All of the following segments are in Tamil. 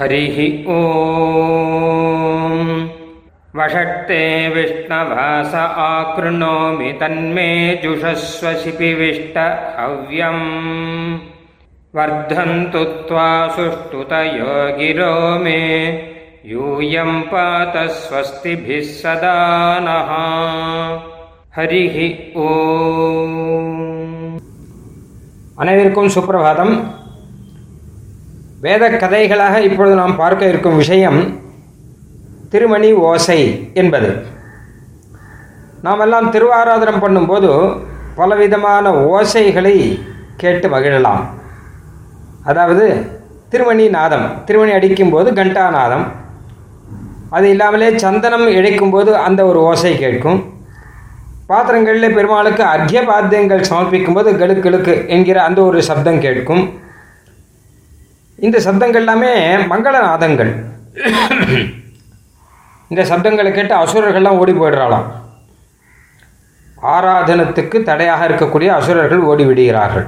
हरि ओ वषट्ते विष्णवास आकृणोमि तन्मे जुषस्व शिपिविष्ट हव्यम्। वर्धन्तु त्वा सुष्ठुतयो गिरो मे। यूयम् पात स्वस्तिभिः सदा नः। हरिः ओ अनेवर्कुं सुप्रभातम्। வேத கதைகளாக இப்பொழுது நாம் பார்க்க இருக்கும் விஷயம் திருமணி ஓசை என்பது. நாம் எல்லாம் திருவாராதனம் பண்ணும்போது பலவிதமான ஓசைகளை கேட்டு மகிழலாம். அதாவது திருமணி நாதம் திருமணி அடிக்கும்போது கண்டா நாதம் அது இல்லாமலே சந்தனம் இழைக்கும்போது அந்த ஒரு ஓசை கேட்கும். பாத்திரங்களில் பெருமாளுக்கு அர்க்கிய பாத்தியங்கள் சமர்ப்பிக்கும்போது போது என்கிற அந்த ஒரு சப்தம் கேட்கும். இந்த சப்தங்கள் எல்லாமே மங்களநாதங்கள். இந்த சப்தங்களை கேட்டு அசுரர்கள்லாம் ஓடி போயிடுறாளாம். ஆராதனத்துக்கு தடையாக இருக்கக்கூடிய அசுரர்கள் ஓடி விடுகிறார்கள்.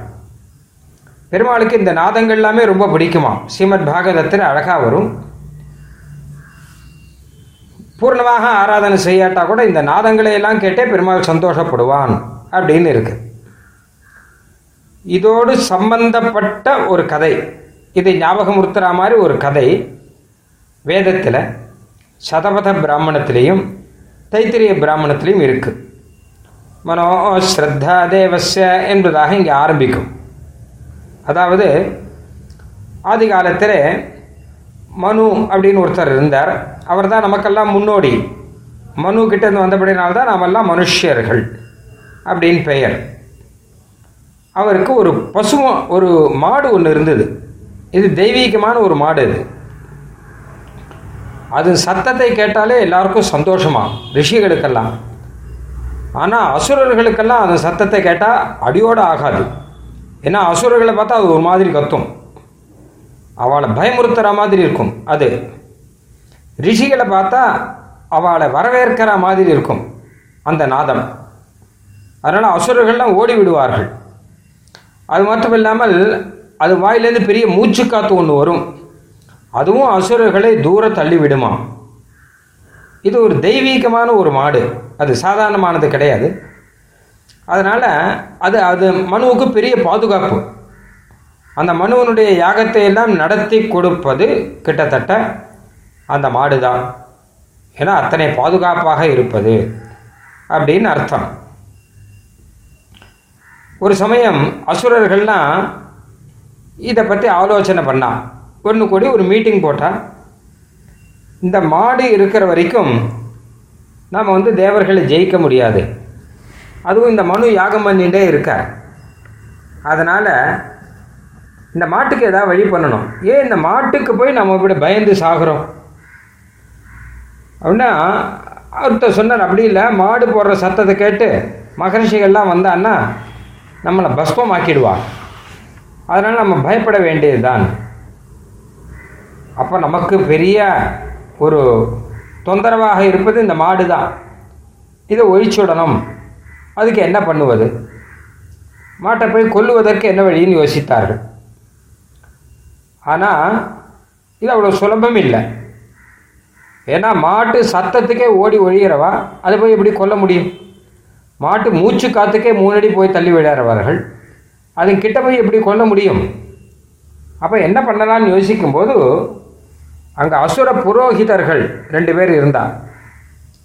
பெருமாளுக்கு இந்த நாதங்கள் எல்லாமே ரொம்ப பிடிக்குமா? ஸ்ரீமத் பாகவதத்தில் அழகாக வரும். பூர்ணமாக ஆராதனை செய்யாட்டா கூட இந்த நாதங்களை எல்லாம் கேட்டே பெருமாள் சந்தோஷப்படுவான் அப்படின்னு இருக்கு. இதோடு சம்பந்தப்பட்ட ஒரு கதை. இதை ஞாபகமுறுத்துற மாதிரி ஒரு கதை வேதத்தில் சதபத பிராமணத்திலையும் தைத்திரிய பிராமணத்திலையும் இருக்கு. மனோ ஸ்ரத்தா தேவஸ்ய என்பதாக இங்கே ஆரம்பிக்கும். அதாவது ஆதி காலத்தில் மனு அப்படின்னு ஒருத்தர் இருந்தார். அவர் தான் நமக்கெல்லாம் முன்னோடி. மனு கிட்டேருந்து வந்தபடினால்தான் நாமெல்லாம் மனுஷியர்கள் அப்படின்னு பெயர். அவருக்கு ஒரு பசுவம் ஒரு மாடு ஒன்று இருந்தது. இது தெய்வீகமான ஒரு மாடு இது. அது சத்தத்தை கேட்டாலே எல்லாருக்கும் சந்தோஷமா? ரிஷிகளுக்கெல்லாம். ஆனால் அசுரர்களுக்கெல்லாம் அந்த சத்தத்தை கேட்டால் அடியோடு ஆகாது. ஏன்னா அசுரர்களை பார்த்தா அது ஒரு மாதிரி கத்தும். அவளை பயமுறுத்துகிற மாதிரி இருக்கும் அது. ரிஷிகளை பார்த்தா அவளை வரவேற்கிற மாதிரி இருக்கும் அந்த நாதம். அதனால் அசுரர்கள்லாம் ஓடி விடுவார்கள். அது மட்டும் இல்லாமல் அது வாயிலேருந்து பெரிய மூச்சு காத்து ஒன்று வரும். அதுவும் அசுரர்களை தூர தள்ளி விடுமா இது ஒரு தெய்வீகமான ஒரு மாடு. அது சாதாரணமானது கிடையாது. அதனால் அது அது மனுவுக்கு பெரிய பாதுகாப்பு. அந்த மனுவனுடைய யாகத்தை எல்லாம் நடத்தி கொடுப்பது கிட்டத்தட்ட அந்த மாடு தான் ஏன்னா அத்தனை பாதுகாப்பாக இருப்பது அப்படின்னு அர்த்தம். ஒரு சமயம் அசுரர்கள்லாம் இதை பற்றி ஆலோசனை பண்ணான் ஒன்று கூடி ஒரு மீட்டிங் போட்டால் இந்த மாடு இருக்கிற வரைக்கும் நாம் வந்து தேவர்களை ஜெயிக்க முடியாது. அதுவும் இந்த மனு யாகம் பண்ணிகிட்டே இருக்கார். அதனால் இந்த மாட்டுக்கு ஏதாவது வழி பண்ணணும். ஏன் இந்த மாட்டுக்கு போய் நம்ம இப்படி பயந்து சாகிறோம்? அப்படின்னா ஒருத்தர் சொன்னார் அப்படி இல்லை மாடு போடுற சத்தத்தை கேட்டு மகரிஷிகள்லாம் வந்தான்னா நம்மளை பஸ்பமாக்கிடுவா அதனால் நம்ம பயப்பட வேண்டியதுதான். அப்போ நமக்கு பெரிய ஒரு தொந்தரவாக இருப்பது இந்த மாடு தான் இதை ஒழிச்சுடணும். அதுக்கு என்ன பண்ணுவது? மாட்டை போய் கொல்லுவதற்கு என்ன வழின்னு யோசித்தார்கள். ஆனால் இது அவ்வளோ சுலபம் இல்லை. ஏன்னா மாட்டு சத்தத்துக்கே ஓடி ஒழிகிறவா? அதை போய் எப்படி கொல்ல முடியும்? மாட்டு மூச்சு காத்துக்கே மூணடி போய் தள்ளி விடுறவர்கள் அதன் கிட்ட போய் எப்படி கொல்ல முடியும்? அப்போ என்ன பண்ணலான்னு யோசிக்கும்போது அங்கே அசுர புரோகிதர்கள் ரெண்டு பேர் இருந்தா.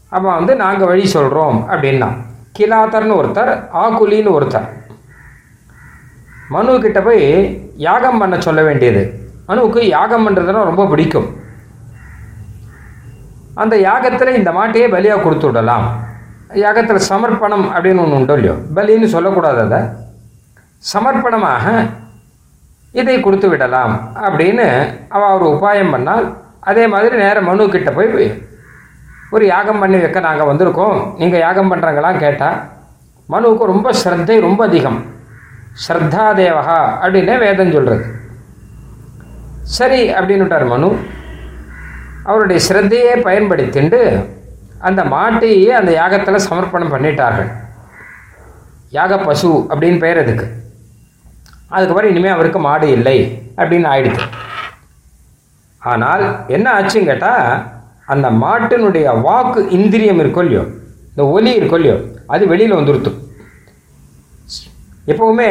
அப்போ வந்து நாங்கள் வழி சொல்கிறோம் அப்படின்னா கிலாத்தர்னு ஒருத்தர் ஆகுலின்னு ஒருத்தர். மனு கிட்ட போய் யாகம் பண்ண சொல்ல வேண்டியது. மனுவுக்கு யாகம் பண்ணுறதுனா ரொம்ப பிடிக்கும். அந்த யாகத்தில் இந்த மாட்டையே பலியாக கொடுத்து விடலாம். யாகத்தில் சமர்ப்பணம் அப்படின்னு ஒன்று உண்டோ இல்லையோ? பலின்னு சொல்லக்கூடாது அதை. சமர்ப்பணமாக இதை கொடுத்து விடலாம் அப்படின்னு அவள் ஒரு உபாயம் பண்ணால் அதே மாதிரி நேரம் மனு கிட்ட போய் ஒரு யாகம் பண்ணி வைக்க நாங்கள் வந்திருக்கோம் நீங்கள் யாகம் பண்ணுறாங்களாம் கேட்டால் மனுவுக்கு ரொம்ப ஸ்ரத்தை ரொம்ப அதிகம். ஸ்ரத்தா தேவகா அப்படின்னே வேதம் சொல்கிறது சரி அப்படின்னுட்டார் மனு. அவருடைய ஸ்ரத்தையே பயன்படுத்திண்டு அந்த மாட்டையே அந்த யாகத்தில் சமர்ப்பணம் பண்ணிட்டார்கள். யாக பசு அப்படின்னு பெயர் அதுக்கு. அதுக்கப்புறம் இனிமேல் அவருக்கு மாடு இல்லை அப்படின்னு ஆயிடுது ஆனால் என்ன ஆச்சுன்னு கேட்டால் அந்த மாட்டினுடைய வாக்கு இந்திரியம் இருக்கோ இல்லையோ இந்த ஒலி இருக்கோ இல்லையோ அது வெளியில் வந்துருத்து. எப்பவுமே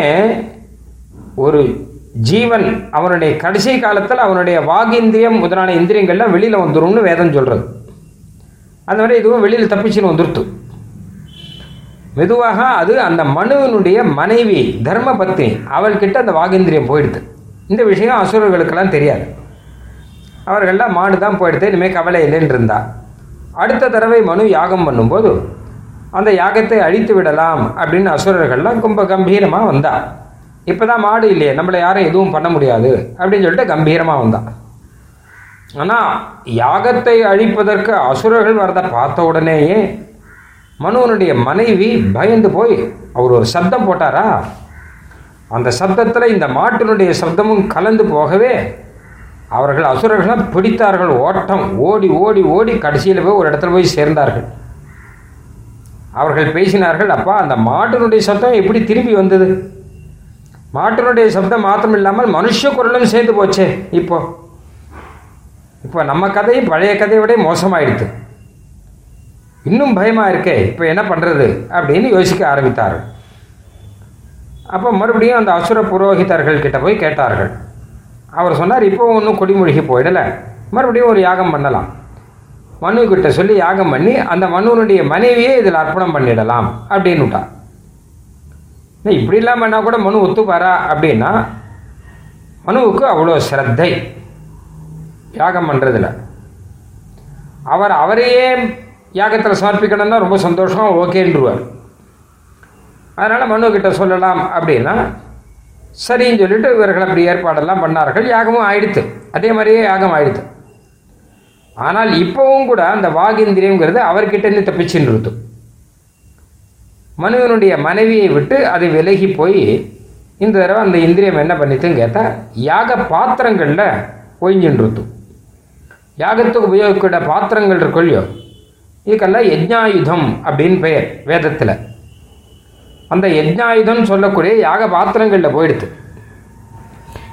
ஒரு ஜீவன் அவனுடைய கடைசி காலத்தில் அவனுடைய வாகிந்திரியம் முதலான இந்திரியங்கள்லாம் வெளியில் வந்துரும்னு வேதம் சொல்கிறது அந்த மாதிரி இதுவும் வெளியில் தப்பிச்சுன்னு வந்துருத்து. மெதுவாக அது அந்த மனுவினுடைய மனைவி தர்ம பத்னி அவள்கிட்ட அந்த வாகேந்திரியம் போயிடுது. இந்த விஷயம் அசுரர்களுக்கெல்லாம் தெரியாது. அவர்கள்லாம் மாடு தான் போயிடுது இனிமேல் கவலை இல்லைன்னு இருந்தா. அடுத்த தடவை மனு யாகம் பண்ணும்போது அந்த யாகத்தை அழித்து விடலாம் அப்படின்னு அசுரர்கள்லாம் ரொம்ப கம்பீரமாக வந்தா. இப்போ தான் மாடு இல்லையே நம்மளை யாரும் எதுவும் பண்ண முடியாது அப்படின்னு சொல்லிட்டு கம்பீரமாக வந்தான் ஆனால் யாகத்தை அழிப்பதற்கு அசுரர்கள் வரதை பார்த்த உடனேயே மனுவனுடைய மனைவி பயந்து போய் அவர் ஒரு சப்தம் போட்டாரா? அந்த சப்தத்தில் இந்த மாட்டினுடைய சப்தமும் கலந்து போகவே அவர்கள் அசுரர்களாக பிடித்தார்கள். ஓட்டம் ஓடி ஓடி ஓடி கடைசியில் போய் ஒரு இடத்துல போய் சேர்ந்தார்கள். அவர்கள் பேசினார்கள் அப்பா அந்த மாட்டினுடைய சப்தம் எப்படி திரும்பி வந்தது? மாட்டினுடைய சப்தம் மாத்திரம் இல்லாமல் மனுஷ குரலும் சேர்ந்து போச்சே இப்போ. இப்போ நம்ம கதையும் பழைய கதையை விட மோசமாயிடுது. இன்னும் பயமாக இருக்கே இப்போ என்ன பண்ணுறது அப்படின்னு யோசிக்க ஆரம்பித்தார்கள் அப்போ மறுபடியும் அந்த அசுர புரோகிதர்கள் கிட்ட போய் கேட்டார்கள். அவர் சொன்னார் இப்போ ஒன்றும் கொடிமொழிகி போயிடலை. மறுபடியும் ஒரு யாகம் பண்ணலாம். மனு கிட்ட சொல்லி யாகம் பண்ணி அந்த மனுவனுடைய மனைவியே இதில் அர்ப்பணம் பண்ணிடலாம் அப்படின்னு விட்டார் இப்படி இல்லாமல் என்ன கூட மனு ஒத்துப்பாரா? அப்படின்னா மனுவுக்கு அவ்வளோ சிரத்தை. யாகம் பண்ணுறதுல அவர் அவரையே யாகத்தில் சமர்ப்பிக்கணும்னா ரொம்ப சந்தோஷம் ஓகேன்றுவார். அதனால் மனு கிட்ட சொல்லலாம் அப்படின்னா சரின்னு சொல்லிட்டு இவர்கள் அப்படி ஏற்பாடெல்லாம் பண்ணார்கள். யாகமும் ஆயிடுத்து. அதே மாதிரியே யாகம் ஆயிடுத்து. ஆனால் இப்போவும் கூட அந்த வாகிந்திரியங்கிறது அவர்கிட்டேருந்து தப்பிச்சுன்னு இருக்கு மனுவனுடைய மனைவியை விட்டு அது விலகி போய் இந்த தடவை அந்த இந்திரியம் என்ன பண்ணித்துன்னு கேட்டால் யாக பாத்திரங்களில் ஒழிஞ்சுன்னு இருக்கும் யாகத்துக்கு உபயோகிக்கிற பாத்திரங்கள் இருக்கொள்ளியோ இதுக்கெல்லாம் யஜ்ஞாயுதம் அப்படின்னு பெயர் வேதத்தில். அந்த யஜ்ஞாயுதம் சொல்லக்கூடிய யாக பாத்திரங்களில் போயிடுது.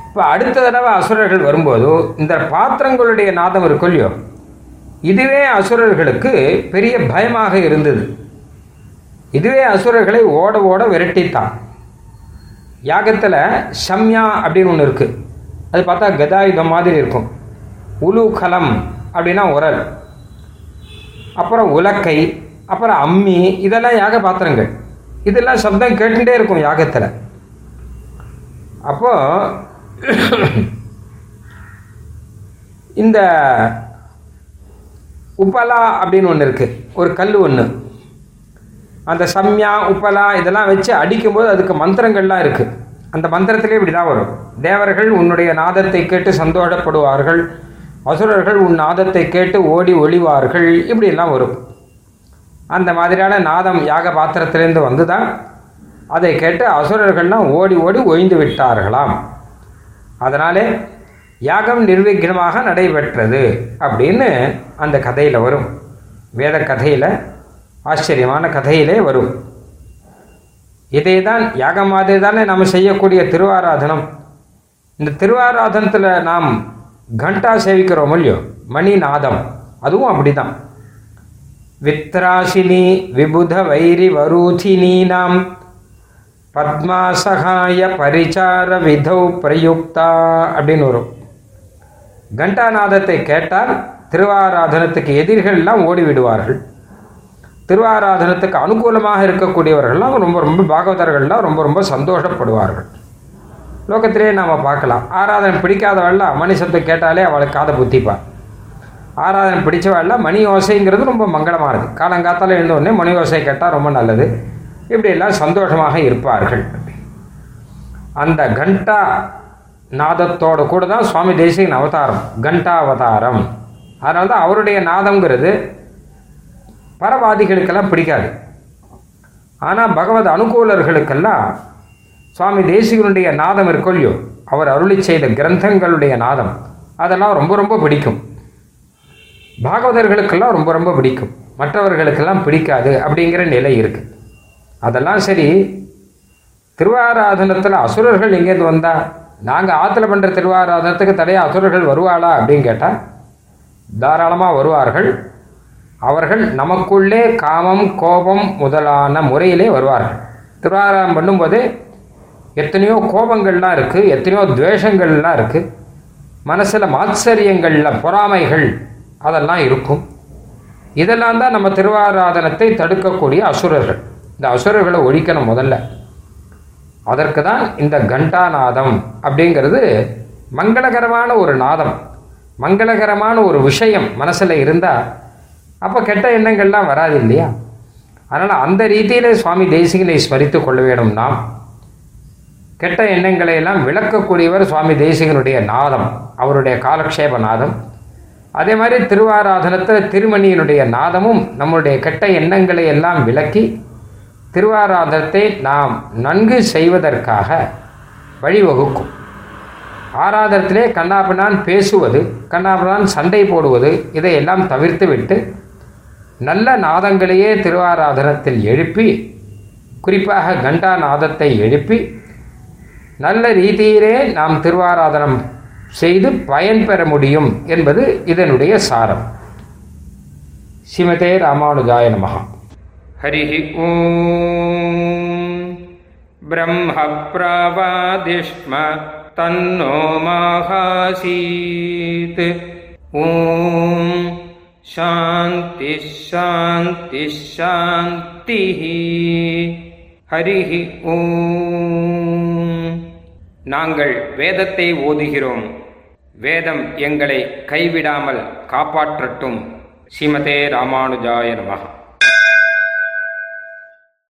இப்போ அடுத்த தடவை அசுரர்கள் வரும்போது இந்த பாத்திரங்களுடைய நாதம் இருக்கொல்லையோ இதுவே அசுரர்களுக்கு பெரிய பயமாக இருந்தது. இதுவே அசுரர்களை ஓட ஓட விரட்டித்தான். யாகத்தில் சம்யா அப்படின்னு ஒன்று இருக்குது அது பார்த்தா கதாயுதம் மாதிரி இருக்கும். உலுகலம் அப்படின்னா உரல். அப்புறம் உலக்கை அப்புறம் அம்மி இதெல்லாம் யாக பாத்திரங்கள். இதெல்லாம் சப்தம் கேட்டுட்டே இருக்கும் யாகத்தில். அப்போ இந்த உப்பலா அப்படின்னு ஒன்று இருக்குது ஒரு கல் ஒன்று அந்த சம்யா உப்பலா இதெல்லாம் வச்சு அடிக்கும்போது அதுக்கு மந்திரங்கள்லாம் இருக்குது அந்த மந்திரத்திலே இப்படி தான் வரும். தேவர்கள் உன்னுடைய நாதத்தை கேட்டு சந்தோஷப்படுவார்கள். அசுரர்கள் உன் நாதத்தை கேட்டு ஓடி ஒளிவார்கள். இப்படியெல்லாம் வரும். அந்த மாதிரியான நாதம் யாக பாத்திரத்திலேருந்து வந்து தான் அதை கேட்டு அசுரர்கள்லாம் ஓடி ஓடி ஒழிந்து விட்டார்களாம். அதனாலே யாகம் நிர்விக்னமாக நடைபெற்றது அப்படின்னு அந்த கதையில் வரும். வேத கதையில் ஆச்சரியமான கதையிலே வரும். இதே தான் யாகம் மாதிரி தானே நம்ம செய்யக்கூடிய திருவாராதனம். இந்த திருவாராதனத்தில் நாம் கண்டா சேவிக்கிறோம் இல்லையோ? மணி நாதம் அதுவும் அப்படிதான். வித்ராசினி விபுத வைரி வரூதினீனாம். பத்மாசகாய பரிச்சார விதௌ பிரயுக்தா அப்படின்னு வரும். கண்டாநாதத்தை கேட்டால் திருவாராதனத்துக்கு எதிரிகள்லாம் ஓடிவிடுவார்கள். திருவாராதனத்துக்கு அனுகூலமாக இருக்கக்கூடியவர்கள்லாம் ரொம்ப ரொம்ப பாகவதர்கள்லாம் ரொம்ப ரொம்ப சந்தோஷப்படுவார்கள். லோகத்திலே நாம் பார்க்கலாம். ஆராதனை பிடிக்காதவள்ல மணி சத்தம் கேட்டாலே அவளுக்கு காதை புத்திப்பாள் ஆராதனை பிடிச்சவாள்லாம் மணி ஓசைங்கிறது ரொம்ப மங்களமானது காலங்காத்தால் எழுந்த உடனே மணி ஓசை கேட்டால் ரொம்ப நல்லது. இப்படியெல்லாம் சந்தோஷமாக இருப்பார்கள். அந்த கண்டா நாதத்தோடு கூட தான் சுவாமி தேசிகன் அவதாரம் கண்டா அவதாரம் அதனால தான் அவருடைய நாதம்ங்கிறது பரவாதிகளுக்கெல்லாம் பிடிக்காது. ஆனால் பகவத் அனுகூலர்களுக்கெல்லாம் சுவாமி தேசிகனுடைய நாதம் இருக்கொல்லியோ? அவர் அருளி செய்த கிரந்தங்களுடைய நாதம். அதெல்லாம் ரொம்ப ரொம்ப பிடிக்கும். பாகவதர்களுக்கெல்லாம் ரொம்ப ரொம்ப பிடிக்கும். மற்றவர்களுக்கெல்லாம் பிடிக்காது அப்படிங்கிற நிலை இருக்குது அதெல்லாம் சரி திருவாராதனத்தில் அசுரர்கள் எங்கேருந்து வந்தா? நாங்கள் ஆற்றுல பண்ணுற திருவாராதனத்துக்கு தடையாக அசுரர்கள் வருவாளா அப்படின்னு கேட்டால் தாராளமாக வருவார்கள். அவர்கள் நமக்குள்ளே காமம் கோபம் முதலான முறையிலே வருவார்கள். திருவாராதனம் பண்ணும்போது எத்தனையோ கோபங்கள்லாம் இருக்குது எத்தனையோ துவேஷங்கள்லாம் இருக்குது மனசில் மாத்சரியங்களில் பொறாமைகள் அதெல்லாம் இருக்கும். இதெல்லாம் தான் நம்ம திருவாராதனத்தை தடுக்கக்கூடிய அசுரர்கள். இந்த அசுரர்களை ஒழிக்கணும் முதல்ல. அதற்கு தான் இந்த கண்டாநாதம் அப்படிங்கிறது மங்களகரமான ஒரு நாதம் மங்களகரமான ஒரு விஷயம் மனசில் இருந்தால் அப்போ கெட்ட எண்ணங்கள்லாம் வராது இல்லையா? அதனால் அந்த ரீதியில் சுவாமி தேசிகனை ஸ்மரித்து கொள்ள வேண்டும் நாம். கெட்ட எண்ணங்களை எல்லாம் விளக்கக்கூடியவர் சுவாமி தேசிகனுடைய நாதம் அவருடைய காலக்ஷேப நாதம். அதே மாதிரி திருவாராதனத்தில் திருமணியினுடைய நாதமும் நம்முடைய கெட்ட எண்ணங்களை எல்லாம் விளக்கி திருவாராதனத்தை நாம் நன்கு செய்வதற்காக வழிவகுக்கும். ஆராதனத்திலே கண்ணாபின்னான் பேசுவது கண்ணாபின்னான் சண்டை போடுவது இதையெல்லாம் தவிர்த்து விட்டு நல்ல நாதங்களையே திருவாராதனத்தில் எழுப்பி குறிப்பாக கண்டா நாதத்தை எழுப்பி நல்ல ரீதியிலே நாம் திருவாராதனம் செய்து பயன்பெற முடியும் என்பது இதனுடைய சாரம். ஸ்ரீமதே ராமானுஜாய நமகா ஹரி ஓம். பிரம்ம பிரவாதிஷ்ம தன்னோ மாகாசீத். ஓம். சாந்தி சாந்தி சாந்தி ஹரி ஓம். நாங்கள் வேதத்தை ஓதுகிறோம். வேதம் எங்களை கைவிடாமல் காப்பாற்றட்டும். ஸ்ரீமதே ராமானுஜாய நமகா